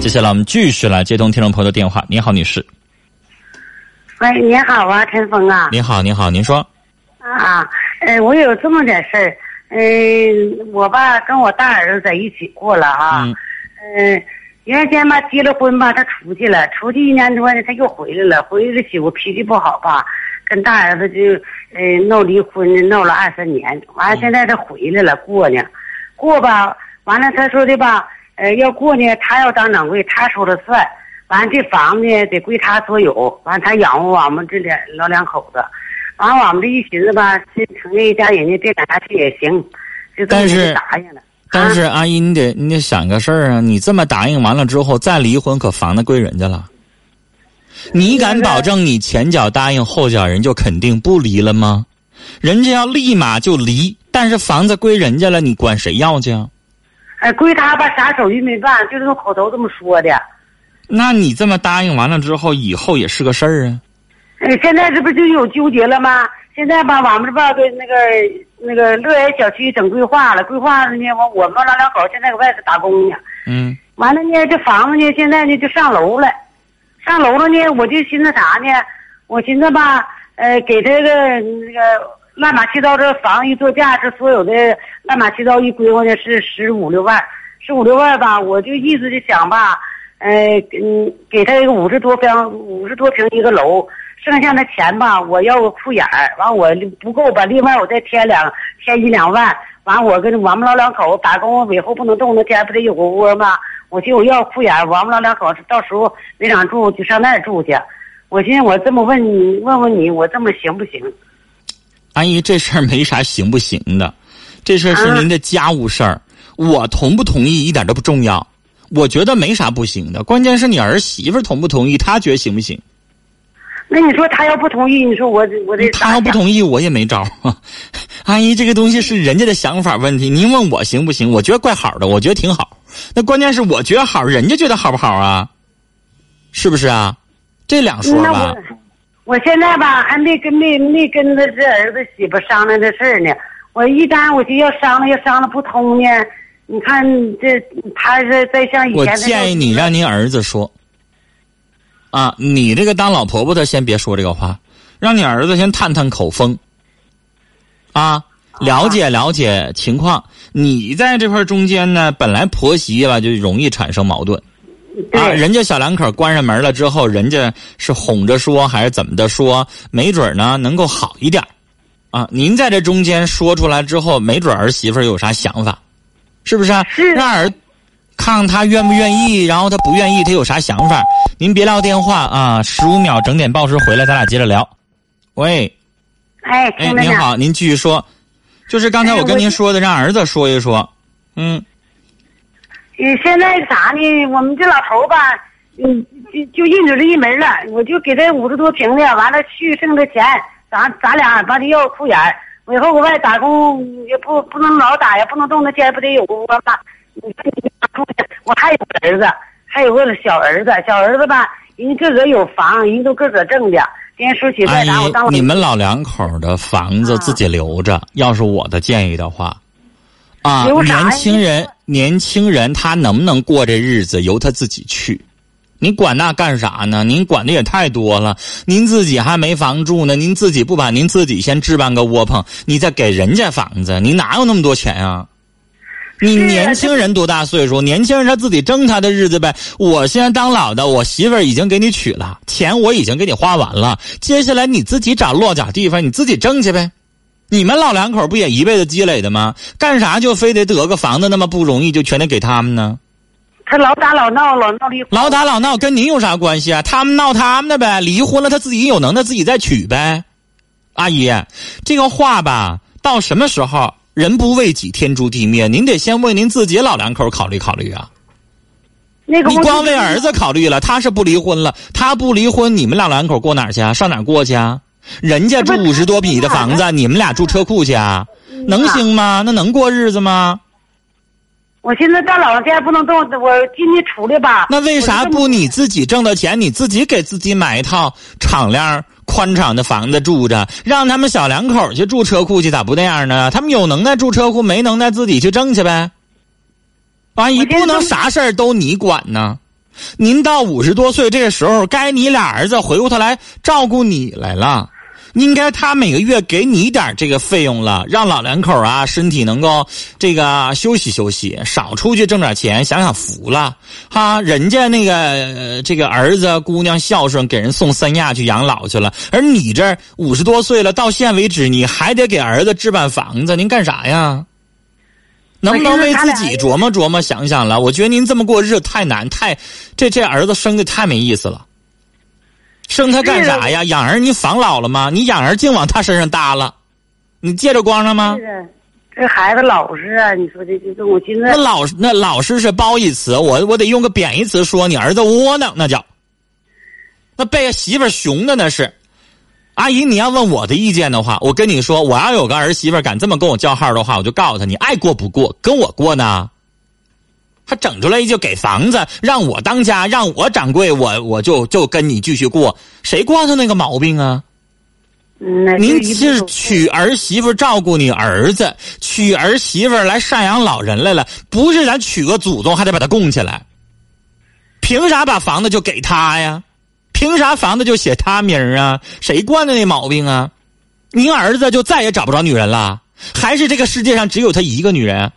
接下来我们继续来接通听众朋友的电话。您好，女士。喂，您好啊，陈峰啊。您好，您好，您说。啊，呃，我有这么点事儿，嗯，我吧跟我大儿子在一起过了啊，嗯嗯，原先吧结了婚吧，他出去了，出去一年多呢，他又回来了，回来媳妇脾气不好吧，跟大儿子就呃闹离婚，闹了二三年，完了现在他回来了过呢，过吧，完了他说的吧，呃要过呢，他要当掌柜，他说了算，完了这房子呢得归他所有，完了他养活我们这两老两口子。完了，我们这一寻思吧，这成立一家人家这干下去也行，但是答应了。但是啊、阿姨，你得你得想个事儿啊！你这么答应完了之后再离婚，可房子归人家了。你敢保证你前脚答应，后脚人就肯定不离了吗？人家要立马就离，但是房子归人家了，你管谁要去啊？哎，归他吧，啥手续没办，就这么口头这么说的。那你这么答应完了之后，以后也是个事儿啊。哎，现在这不就有纠结了吗？现在吧，我们这吧给那个那个乐园小区整规划了，规划了呢，我我们老两口现在搁外头打工呢。嗯完了呢，这房子呢，现在呢就上楼了，上楼了呢，我就寻思啥呢？我寻思吧，呃，给这个那个乱码七糟，这房一做价，这所有的乱码七糟一规划呢是十五六万，十五六万吧，我就意思就想吧，呃，嗯，给他一个五十多平，五十多平一个楼，剩下的钱吧，我要个裤眼儿，完我不够吧，另外我再添两添一两万，完我跟我们老两口打工，我以后不能动那天不得有个窝吗？我寻思我要裤眼儿，我们老两口到时候没长住就上那儿住去。我寻思我这么问你，问问你，我这么行不行？阿姨，这事儿没啥行不行的，这事儿是啊您的家务事儿，我同不同意一点都不重要。我觉得没啥不行的，关键是你儿媳妇同不同意，她觉得行不行？那你说她要不同意，你说我我这她要不？同意，我也没招儿。阿姨，这个东西是人家的想法问题，您问我行不行？我觉得怪好的，我觉得挺好。那关键是我觉得好，人家觉得好不好啊？是不是啊？这两说那吧我。我现在吧还没跟没没跟他这儿子媳妇商量这事儿呢。我一旦我就要商量，要商量不通呢，你看这他是再像以我前我建议你让您儿子说，啊，你这个当老婆婆的先别说这个话，让你儿子先探探口风，啊，了解了解情况。你在这块中间呢，本来婆媳吧就容易产生矛盾啊。人家小两口关上门了之后，人家是哄着说还是怎么的说，没准呢能够好一点啊。您在这中间说出来之后，没准儿媳妇儿有啥想法，是不是啊？是让儿看看他愿不愿意，然后他不愿意，他有啥想法？您别撂电话啊，十五秒整点报时回来，咱俩接着聊。喂，哎，哎。您好，您继续说。就是刚才我跟您说的，让儿子说一说。嗯，嗯，现在啥呢？我们这老头吧，嗯，就就认准这一门了。我就给他五十多平的，完了去挣的钱，咱咱俩把他要裤眼儿。我以后我外打工也不不能老打呀，不能动那天不得有个窝吗？你住我还有个儿子，还有个小儿子，小儿子吧，人家个个有房，人都个个挣的。今天说起阿来，咱我当姨，你们老两口的房子啊自己留着。要是我的建议的话，啊，年轻人，年轻人他能不能过这日子，由他自己去。你管那干啥呢？您管的也太多了。您自己还没房住呢，您自己不把您自己先置办个窝棚，你再给人家房子，你哪有那么多钱啊？你年轻人多大岁数？年轻人他自己挣他的日子呗。我现在当老的，我媳妇儿已经给你娶了，钱我已经给你花完了，接下来你自己找落脚地方，你自己挣去呗。你们老两口不也一辈子积累的吗？干啥就非得得个房子那么不容易，就全得给他们呢？他老打老闹，老闹离婚。老打老闹跟您有啥关系啊？他们闹他们的呗，离婚了他自己有能耐自己再娶呗。阿姨，这个话吧，到什么时候人不为己天诛地灭？您得先为您自己老两口考虑考虑啊。那个你光为儿子考虑了，他是不离婚了，他不离婚，你们俩两口过哪儿去啊？上哪儿过去啊？人家住五十多平的房子，你们俩住车库去啊？嗯能行吗？那能过日子吗？我现在到老人家不能动，我进去出来吧。那为啥不你自己挣的钱，你自己给自己买一套敞亮、宽敞的房子住着，让他们小两口去住车库去？咋不那样呢？他们有能耐住车库，没能耐自己去挣去呗。阿姨我现在不能啥事儿都你管呢。您到五十多岁这个时候，该你俩儿子回过头来照顾你来了。应该他每个月给你点这个费用了，让老两口啊身体能够这个休息休息，少出去挣点钱，享享福了哈。人家那个这个儿子姑娘孝顺，给人送三亚去养老去了，而你这五十多岁了，到现为止你还得给儿子置办房子，您干啥呀？能不能为自己琢磨琢磨想想了？我觉得您这么过日子太难，太这这儿子生的太没意思了。生他干啥呀？养儿你防老了吗？你养儿净往他身上搭了，你借着光了吗？这孩子老实啊！你说这这我寻思那老那老实是褒义词，我我得用个贬义词说你儿子窝囊，那叫那被媳妇熊的那是。阿姨，你要问我的意见的话，我跟你说，我要有个儿媳妇敢这么跟我叫号的话，我就告诉她，你爱过不过，跟我过呢。他整出来就给房子，让我当家，让我掌柜，我我就就跟你继续过。谁惯他那个毛病啊？您是娶儿媳妇照顾你儿子，娶儿媳妇来赡养老人来了，不是咱娶个祖宗还得把他供起来？凭啥把房子就给他呀？凭啥房子就写他名啊？谁惯的那毛病啊？您儿子就再也找不着女人了？还是这个世界上只有他一个女人？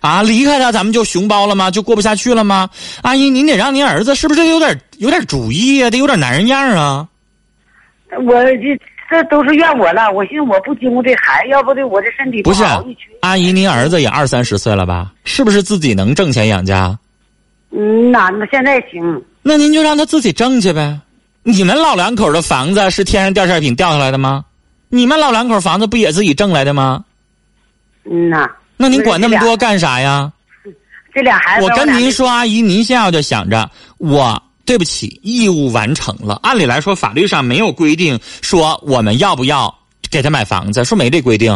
啊，离开他，咱们就熊包了吗？就过不下去了吗？阿姨，您得让您儿子是不是有点有点主意啊？得有点男人样啊！我这这都是怨我了。我寻思我不经过这孩子，要不得我这身体不是。阿姨，您儿子也二三十岁了吧？是不是自己能挣钱养家？嗯，那那现在行。那您就让他自己挣去呗。你们老两口的房子是天上掉馅饼掉下来的吗？你们老两口房子不也自己挣来的吗？嗯呐。那您管那么多干啥呀？这俩孩子，我跟您说，阿姨，您现在就想着，我对不起，义务完成了。按理来说，法律上没有规定说我们要不要给他买房子，说没这规定，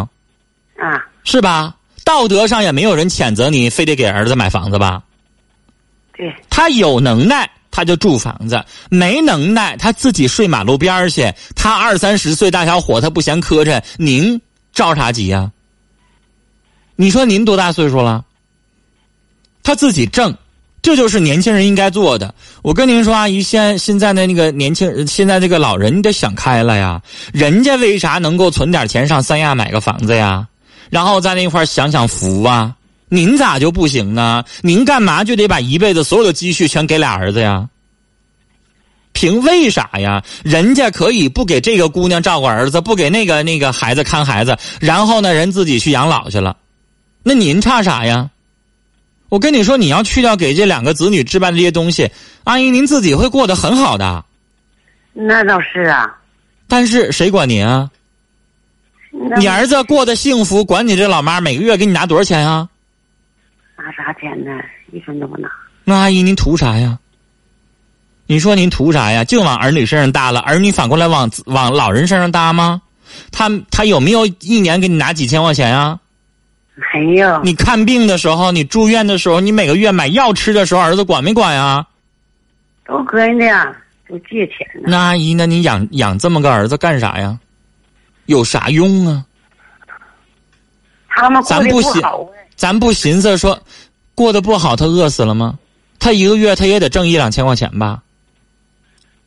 啊，是吧？道德上也没有人谴责你，非得给儿子买房子吧？对，他有能耐他就住房子，没能耐他自己睡马路边去。他二三十岁大小伙，他不嫌磕碜，您着啥急呀？你说您多大岁数了？他自己挣，这就是年轻人应该做的。我跟您说，阿姨，现现在的那个年轻人，现在这个老人，你得想开了呀。人家为啥能够存点钱上三亚买个房子呀？然后在那块享享福啊？您咋就不行呢？您干嘛就得把一辈子所有的积蓄全给俩儿子呀？凭为啥呀？人家可以不给这个姑娘照顾儿子，不给那个那个孩子看孩子，然后呢，人自己去养老去了。那您差啥呀？我跟你说，你要去掉给这两个子女置办这些东西，阿姨您自己会过得很好的。那倒是啊。但是谁管您啊？你儿子过得幸福，管你这老妈每个月给你拿多少钱啊？拿啥钱呢？一分都不拿。那阿姨您图啥呀？你说您图啥呀？净往儿女身上搭了，儿女反过来往往老人身上搭吗？他他有没有一年给你拿几千块钱啊？没有。你看病的时候，你住院的时候，你每个月买药吃的时候，儿子管没管呀？都搁人家，都借钱呢。那阿姨，那你养养这么个儿子干啥呀？有啥用啊？他们咱不寻，咱不寻思说，过得不好，他饿死了吗？他一个月他也得挣一两千块钱吧？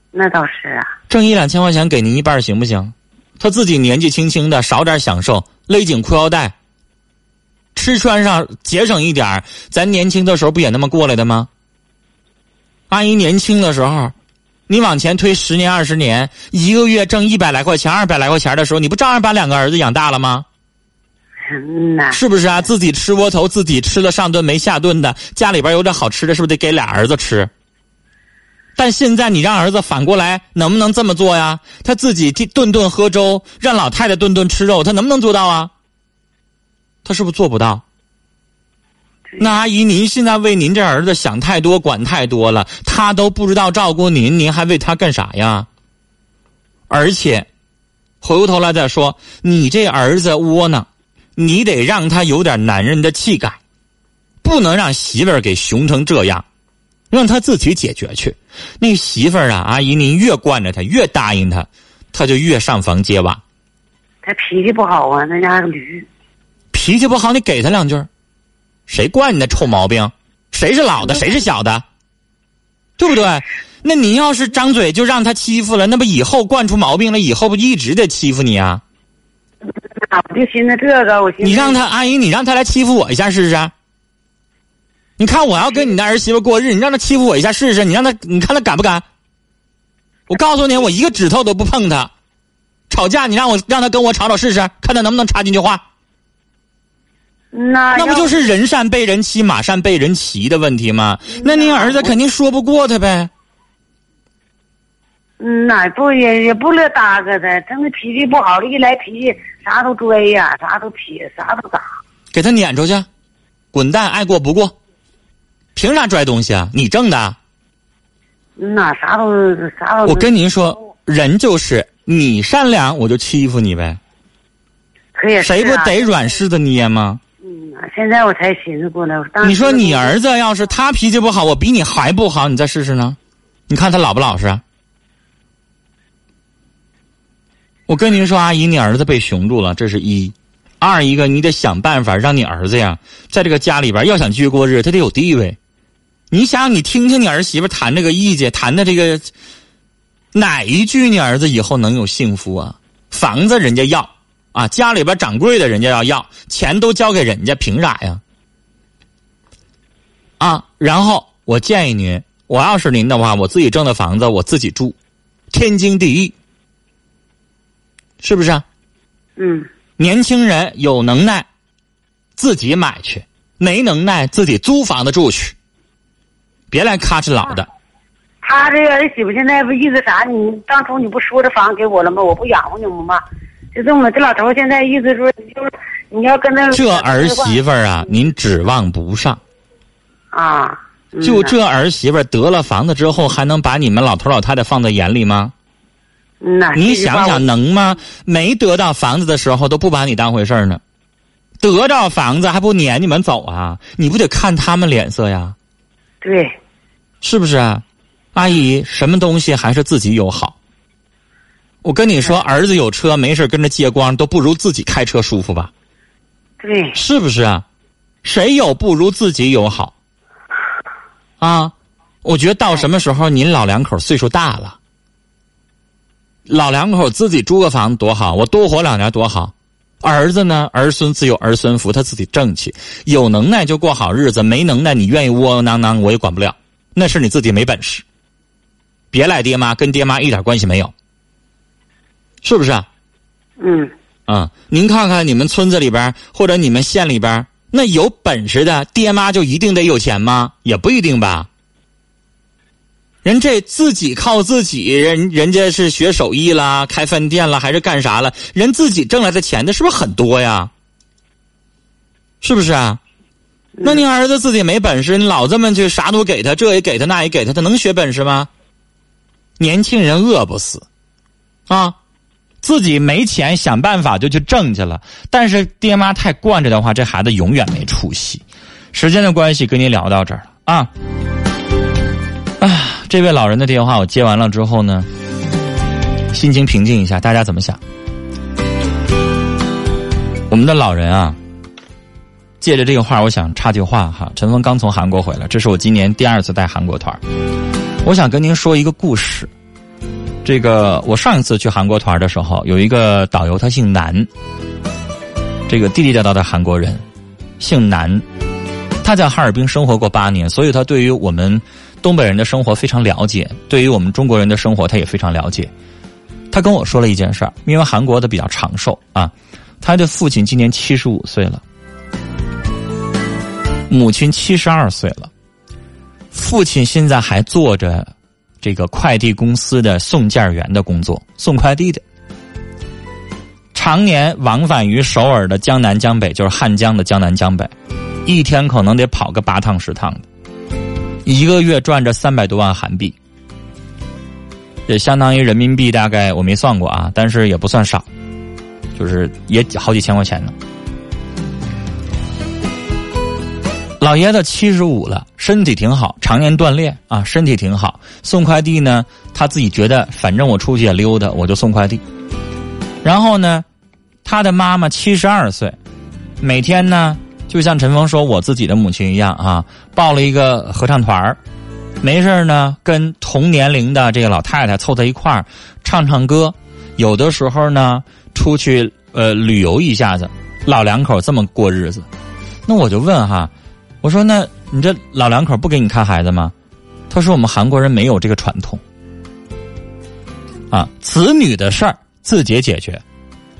那倒是啊。挣一两千块钱给您一半行不行？他自己年纪轻轻的，少点享受，勒紧裤腰带。吃穿上节省一点咱年轻的时候不也那么过来的吗？阿姨年轻的时候，你往前推十年二十年，一个月挣一百来块钱、二百来块钱的时候，你不照样把两个儿子养大了吗？嗯呐，是不是啊？自己吃窝头，自己吃了上顿没下顿的，家里边有点好吃的，是不是得给俩儿子吃？但现在你让儿子反过来，能不能这么做呀？他自己顿顿喝粥，让老太太顿顿吃肉，他能不能做到啊？他是不是做不到？那阿姨，您现在为您这儿子想太多、管太多了，他都不知道照顾您，您还为他干啥呀？而且，回过头来再说，你这儿子窝囊，你得让他有点男人的气概，不能让媳妇儿给熊成这样，让他自己解决去。那媳妇儿啊，阿姨，您越惯着他，越答应他，他就越上房揭瓦。他脾气不好啊，那家驴。脾气不好，你给他两句谁惯你那臭毛病？谁是老的，谁是小的？对不对？那你要是张嘴就让他欺负了，那不以后惯出毛病了，以后不一直得欺负你啊？我就寻思这个，我寻思你让他阿姨，你让他来欺负我一下试试。你看我要跟你的儿媳妇过日，你让他欺负我一下试试，你让他，你看他敢不敢？我告诉你，我一个指头都不碰他。吵架，你让我让他跟我吵吵试试，看他能不能插进去话。那那不就是是人善被人欺，马善被人骑的问题吗？那您儿子肯定说不过他呗。嗯那，不也也不乐搭个的，他那脾气不好了，一来脾气啥都追呀，啥都撇，啥都打。给他撵出去，滚蛋，爱过不过。凭啥拽东西啊？你挣的？那，啥都啥都。我跟您说，人就是你善良，我就欺负你呗。可以啊谁不得软柿子捏吗？嗯呐，现在我才寻思过来。你说你儿子要是他脾气不好，我比你还不好，你再试试呢？你看他老不老实啊？我跟您说，阿姨，你儿子被熊住了，这是一；二一个，你得想办法让你儿子呀，在这个家里边要想继续过日子，他得有地位。你想，你听听你儿媳妇谈这个意见，谈的这个哪一句，你儿子以后能有幸福啊？房子人家要啊，家里边掌柜的人家要要，钱都交给人家，凭啥呀？啊，然后我建议您，我要是您的话，我自己挣的房子我自己住，天经地义，是不是、啊？嗯年轻人有能耐，自己买去；没能耐，自己租房子住去。别来咔哧老的，他这个儿媳妇现在不意思啥？你当初你不说这房给我了吗？我不养活你们吗？就这么，这老头现在意思说，就是你要跟他这儿媳妇儿啊，您指望不上。啊，嗯就这儿媳妇得了房子之后，还能把你们老头老太太放在眼里吗？你想想能吗？没得到房子的时候都不把你当回事儿呢，得到房子还不撵你们走啊？你不得看他们脸色呀？对，是不是啊？阿姨，什么东西还是自己有好？我跟你说，儿子有车没事跟着借光，都不如自己开车舒服吧？对，是不是啊？谁有不如自己有好？啊，我觉得到什么时候您老两口岁数大了，老两口自己租个房子多好，我多活两年多好。儿子呢，儿孙自有儿孙福，他自己挣去，有能耐就过好日子，没能耐你愿意窝窝囊囊，我也管不了，那是你自己没本事。别赖爹妈，跟爹妈一点关系没有，是不是啊？嗯啊、您看看你们村子里边或者你们县里边那有本事的爹妈就一定得有钱吗？也不一定吧。人这自己靠自己，人人家是学手艺啦，开饭店啦，还是干啥了？人自己挣来的钱，那是不是很多呀？是不是啊？那您儿子自己没本事，你老这么去啥都给他，这也给他，那也给他，他能学本事吗？年轻人饿不死，啊，自己没钱，想办法就去挣去了。但是爹妈太惯着的话，这孩子永远没出息。时间的关系，跟您聊到这儿了啊。这位老人的电话我接完了之后呢，心情平静一下，大家怎么想？我们的老人啊，借着这个话，我想插句话哈。陈峰刚从韩国回来，这是我今年第二次带韩国团我想跟您说一个故事。这个我上一次去韩国团的时候，有一个导游，他姓南，这个地地道道的韩国人，姓南，他在哈尔滨生活过八年，所以他对于我们东北人的生活非常了解，对于我们中国人的生活他也非常了解。他跟我说了一件事儿，因为韩国的比较长寿啊，他的父亲今年七十五岁了，母亲七十二岁了，父亲现在还做着这个快递公司的送件员的工作，送快递的，常年往返于首尔的江南江北，就是汉江的江南江北，一天可能得跑个八趟十趟的，一个月赚着三百多万韩币，也相当于人民币大概我没算过啊，但是也不算少，就是也好几千块钱呢。老爷子七十五了，身体挺好，常年锻炼啊，身体挺好。送快递呢，他自己觉得反正我出去也溜达，我就送快递。然后呢，他的妈妈七十二岁，每天呢就像陈峰说我自己的母亲一样啊，报了一个合唱团儿没事呢，跟同年龄的这个老太太凑在一块儿唱唱歌，有的时候呢出去呃旅游一下子，老两口这么过日子。那我就问哈，我说那你这老两口不给你看孩子吗？他说我们韩国人没有这个传统。啊，子女的事儿自己解决，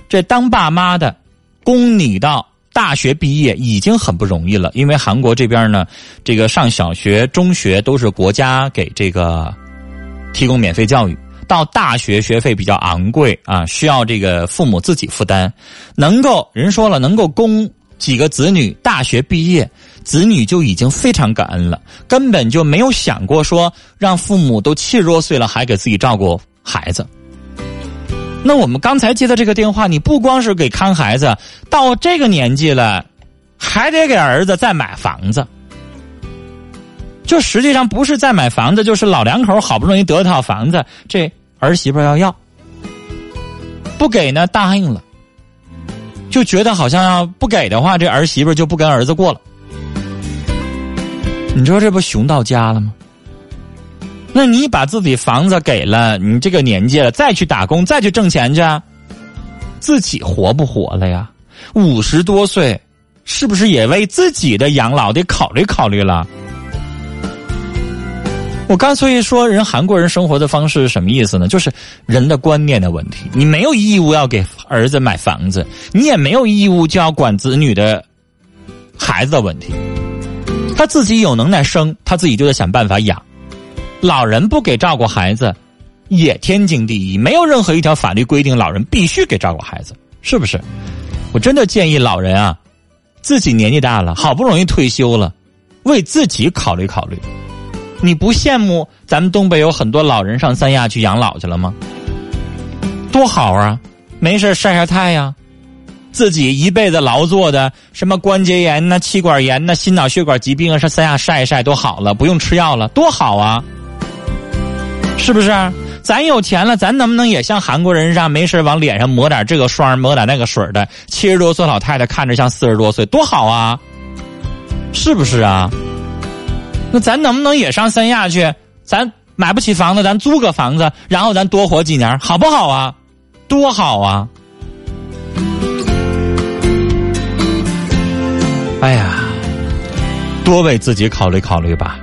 这当爸妈的供你到。大学毕业已经很不容易了，因为韩国这边呢，这个上小学、中学都是国家给这个提供免费教育，到大学学费比较昂贵啊，需要这个父母自己负担。能够人说了，能够供几个子女大学毕业，子女就已经非常感恩了，根本就没有想过说让父母都七十多岁了还给自己照顾孩子。那我们刚才接的这个电话，你不光是给看孩子，到这个年纪了，还得给儿子再买房子。就实际上不是再买房子，就是老两口好不容易得套房子，这儿媳妇要要，不给呢答应了，就觉得好像要不给的话，这儿媳妇就不跟儿子过了。你说这不熊到家了吗？那你把自己房子给了，你这个年纪了，再去打工，再去挣钱去，自己活不活了呀？五十多岁，是不是也为自己的养老得考虑考虑了？我刚所以说，人韩国人生活的方式是什么意思呢？就是人的观念的问题。你没有义务要给儿子买房子，你也没有义务就要管子女的孩子的问题。他自己有能耐生，他自己就得想办法养。老人不给照顾孩子，也天经地义。没有任何一条法律规定老人必须给照顾孩子，是不是？我真的建议老人啊，自己年纪大了，好不容易退休了，为自己考虑考虑。你不羡慕咱们东北有很多老人上三亚去养老去了吗？多好啊！没事晒晒太阳，自己一辈子劳作的什么关节炎呐、气管炎呐、心脑血管疾病啊，上三亚晒一晒都好了，不用吃药了，多好啊！是不是？咱有钱了，咱能不能也像韩国人似的，没事往脸上抹点这个霜，抹点那个水的？七十多岁老太太看着像四十多岁，多好啊！是不是啊？那咱能不能也上三亚去？咱买不起房子，咱租个房子，然后咱多活几年，好不好啊？多好啊！哎呀，多为自己考虑考虑吧。